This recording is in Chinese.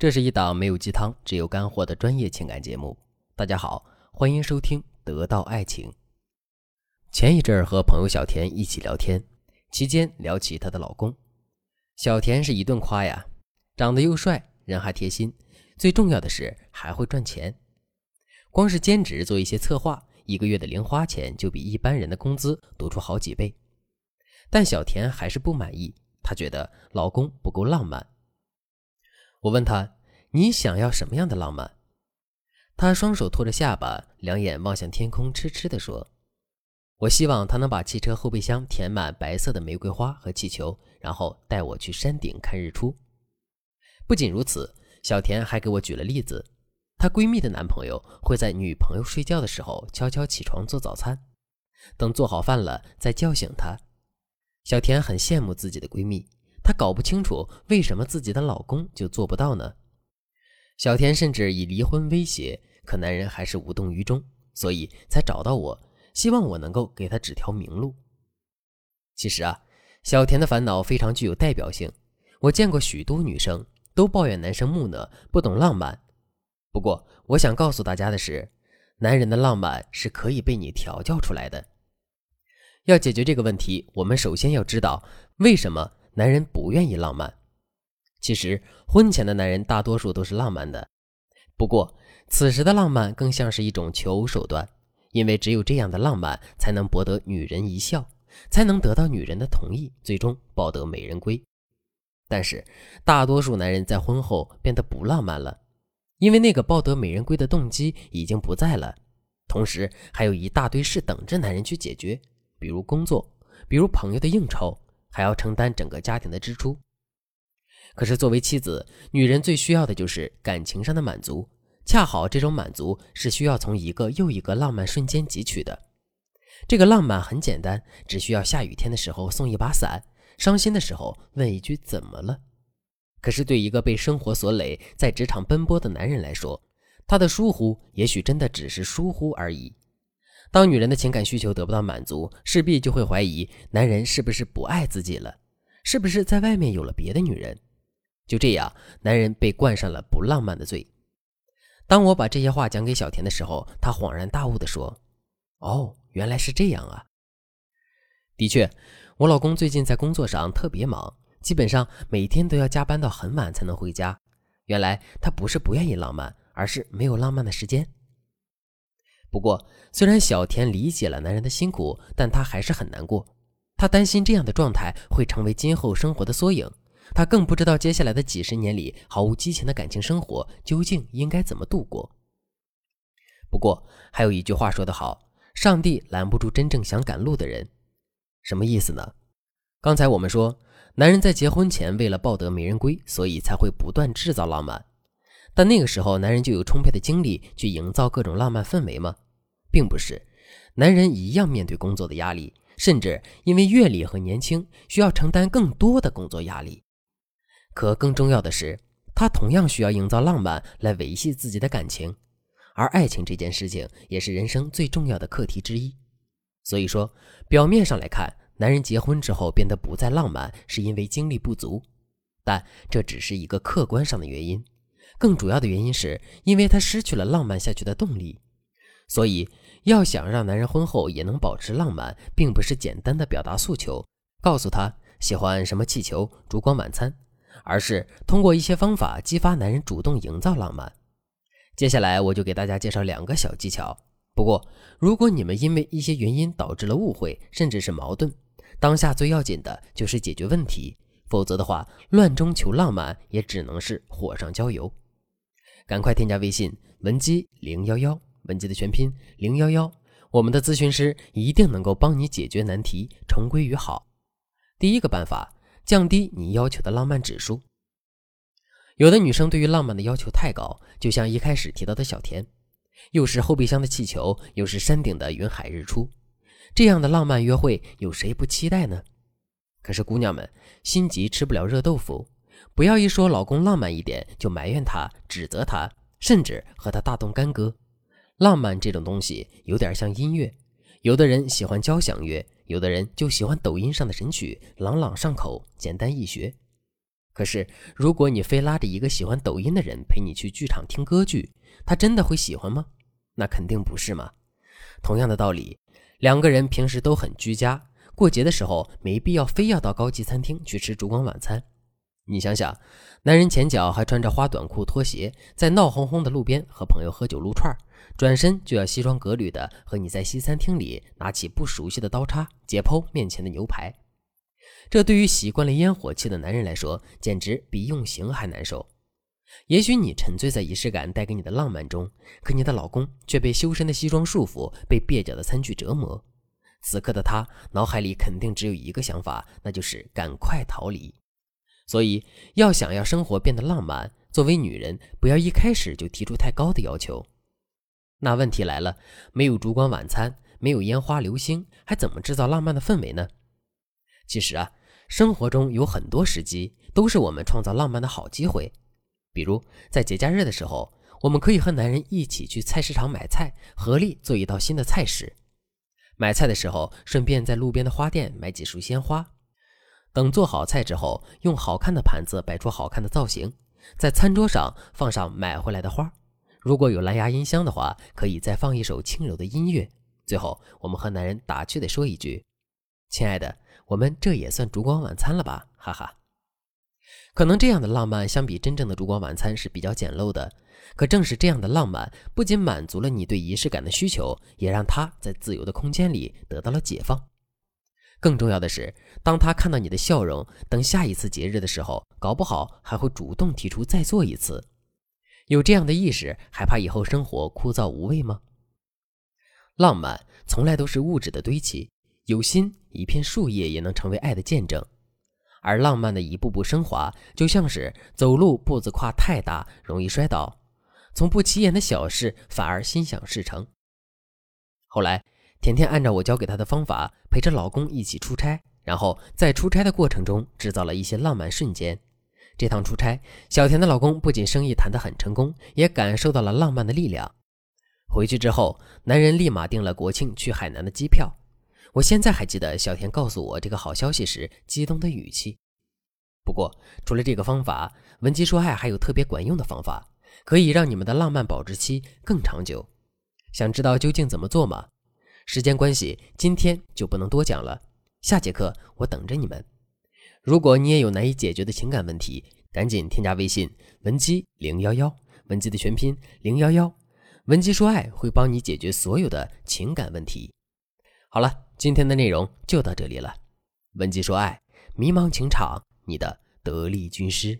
这是一档没有鸡汤，只有干货的专业情感节目。大家好，欢迎收听《得到爱情》。前一阵儿和朋友小田一起聊天，期间聊起她的老公。小田是一顿夸呀，长得又帅，人还贴心，最重要的是还会赚钱。光是兼职做一些策划，一个月的零花钱就比一般人的工资多出好几倍。但小田还是不满意，她觉得老公不够浪漫。我问他：“你想要什么样的浪漫？”他双手托着下巴，两眼望向天空，痴痴地说：“我希望他能把汽车后备箱填满白色的玫瑰花和气球，然后带我去山顶看日出。”不仅如此，小田还给我举了例子：她闺蜜的男朋友会在女朋友睡觉的时候悄悄起床做早餐，等做好饭了再叫醒她。小田很羡慕自己的闺蜜。她搞不清楚为什么自己的老公就做不到呢？小田甚至以离婚威胁，可男人还是无动于衷，所以才找到我，希望我能够给他指条明路。其实啊，小田的烦恼非常具有代表性。我见过许多女生都抱怨男生木讷，不懂浪漫。不过，我想告诉大家的是，男人的浪漫是可以被你调教出来的。要解决这个问题，我们首先要知道为什么。男人不愿意浪漫，其实婚前的男人大多数都是浪漫的，不过此时的浪漫更像是一种求偶手段，因为只有这样的浪漫才能博得女人一笑，才能得到女人的同意，最终抱得美人归。但是大多数男人在婚后变得不浪漫了，因为那个抱得美人归的动机已经不在了，同时还有一大堆事等着男人去解决，比如工作，比如朋友的应酬。还要承担整个家庭的支出。可是，作为妻子，女人最需要的就是感情上的满足。恰好这种满足是需要从一个又一个浪漫瞬间汲取的。这个浪漫很简单，只需要下雨天的时候送一把伞，伤心的时候问一句“怎么了”。可是，对一个被生活所累、在职场奔波的男人来说，他的疏忽也许真的只是疏忽而已。当女人的情感需求得不到满足，势必就会怀疑男人是不是不爱自己了，是不是在外面有了别的女人。就这样，男人被冠上了不浪漫的罪。当我把这些话讲给小田的时候，他恍然大悟地说：“哦，原来是这样啊。的确，我老公最近在工作上特别忙，基本上每天都要加班到很晚才能回家。原来他不是不愿意浪漫，而是没有浪漫的时间。”不过，虽然小田理解了男人的辛苦，但她还是很难过。她担心这样的状态会成为今后生活的缩影。她更不知道接下来的几十年里，毫无激情的感情生活究竟应该怎么度过。不过，还有一句话说得好：“上帝拦不住真正想赶路的人。”什么意思呢？刚才我们说，男人在结婚前为了抱得美人归，所以才会不断制造浪漫。但那个时候，男人就有充沛的精力去营造各种浪漫氛围吗？并不是，男人一样面对工作的压力，甚至因为阅历和年轻，需要承担更多的工作压力。可更重要的是，他同样需要营造浪漫来维系自己的感情，而爱情这件事情也是人生最重要的课题之一。所以说，表面上来看，男人结婚之后变得不再浪漫，是因为精力不足，但这只是一个客观上的原因。更主要的原因是，因为他失去了浪漫下去的动力，所以要想让男人婚后也能保持浪漫，并不是简单的表达诉求，告诉他喜欢什么气球、烛光晚餐，而是通过一些方法激发男人主动营造浪漫。接下来我就给大家介绍两个小技巧。不过，如果你们因为一些原因导致了误会，甚至是矛盾，当下最要紧的就是解决问题，否则的话，乱中求浪漫也只能是火上浇油。赶快添加微信文姬零幺幺，文姬的全拼零幺幺，我们的咨询师一定能够帮你解决难题，重归于好。第一个办法，降低你要求的浪漫指数。有的女生对于浪漫的要求太高，就像一开始提到的小田，又是后备箱的气球，又是山顶的云海日出，这样的浪漫约会，有谁不期待呢？可是姑娘们，心急吃不了热豆腐。不要一说老公浪漫一点就埋怨他、指责他，甚至和他大动干戈。浪漫这种东西有点像音乐，有的人喜欢交响乐，有的人就喜欢抖音上的神曲，朗朗上口，简单易学。可是，如果你非拉着一个喜欢抖音的人陪你去剧场听歌剧，他真的会喜欢吗？那肯定不是嘛。同样的道理，两个人平时都很居家，过节的时候没必要非要到高级餐厅去吃烛光晚餐。你想想，男人前脚还穿着花短裤拖鞋，在闹哄哄的路边和朋友喝酒撸串转身就要西装革履的和你在西餐厅里拿起不熟悉的刀叉解剖面前的牛排。这对于习惯了烟火气的男人来说，简直比用刑还难受。也许你沉醉在仪式感带给你的浪漫中，可你的老公却被修身的西装束缚，被蹩脚的餐具折磨。此刻的他脑海里肯定只有一个想法，那就是赶快逃离。所以，要想要生活变得浪漫，作为女人，不要一开始就提出太高的要求。那问题来了，没有烛光晚餐，没有烟花流星，还怎么制造浪漫的氛围呢？其实啊。生活中有很多时机都是我们创造浪漫的好机会，比如在节假日的时候，我们可以和男人一起去菜市场买菜，合力做一道新的菜式。买菜的时候，顺便在路边的花店买几束鲜花。等做好菜之后，用好看的盘子摆出好看的造型，在餐桌上放上买回来的花。如果有蓝牙音箱的话，可以再放一首轻柔的音乐。最后，我们和男人打趣地说一句：“亲爱的。”我们这也算烛光晚餐了吧，哈哈。可能这样的浪漫相比真正的烛光晚餐是比较简陋的，可正是这样的浪漫，不仅满足了你对仪式感的需求，也让他在自由的空间里得到了解放。更重要的是，当他看到你的笑容，等下一次节日的时候，搞不好还会主动提出再做一次。有这样的意识，还怕以后生活枯燥无味吗？浪漫从来都是物质的堆砌。有心，一片树叶也能成为爱的见证，而浪漫的一步步升华，就像是走路步子跨太大，容易摔倒，从不起眼的小事反而心想事成。后来，甜甜按照我教给她的方法，陪着老公一起出差，然后在出差的过程中制造了一些浪漫瞬间。这趟出差，小田的老公不仅生意谈得很成功，也感受到了浪漫的力量。回去之后，男人立马订了国庆去海南的机票。我现在还记得小田告诉我这个好消息时激动的语气。不过，除了这个方法，文姬说爱还有特别管用的方法，可以让你们的浪漫保质期更长久。想知道究竟怎么做吗？时间关系，今天就不能多讲了。下节课我等着你们。如果你也有难以解决的情感问题，赶紧添加微信文姬零幺幺，文姬的全拼零幺幺，文姬说爱会帮你解决所有的情感问题。好了。今天的内容就到这里了，文姬说爱，迷茫情场，你的得力军师。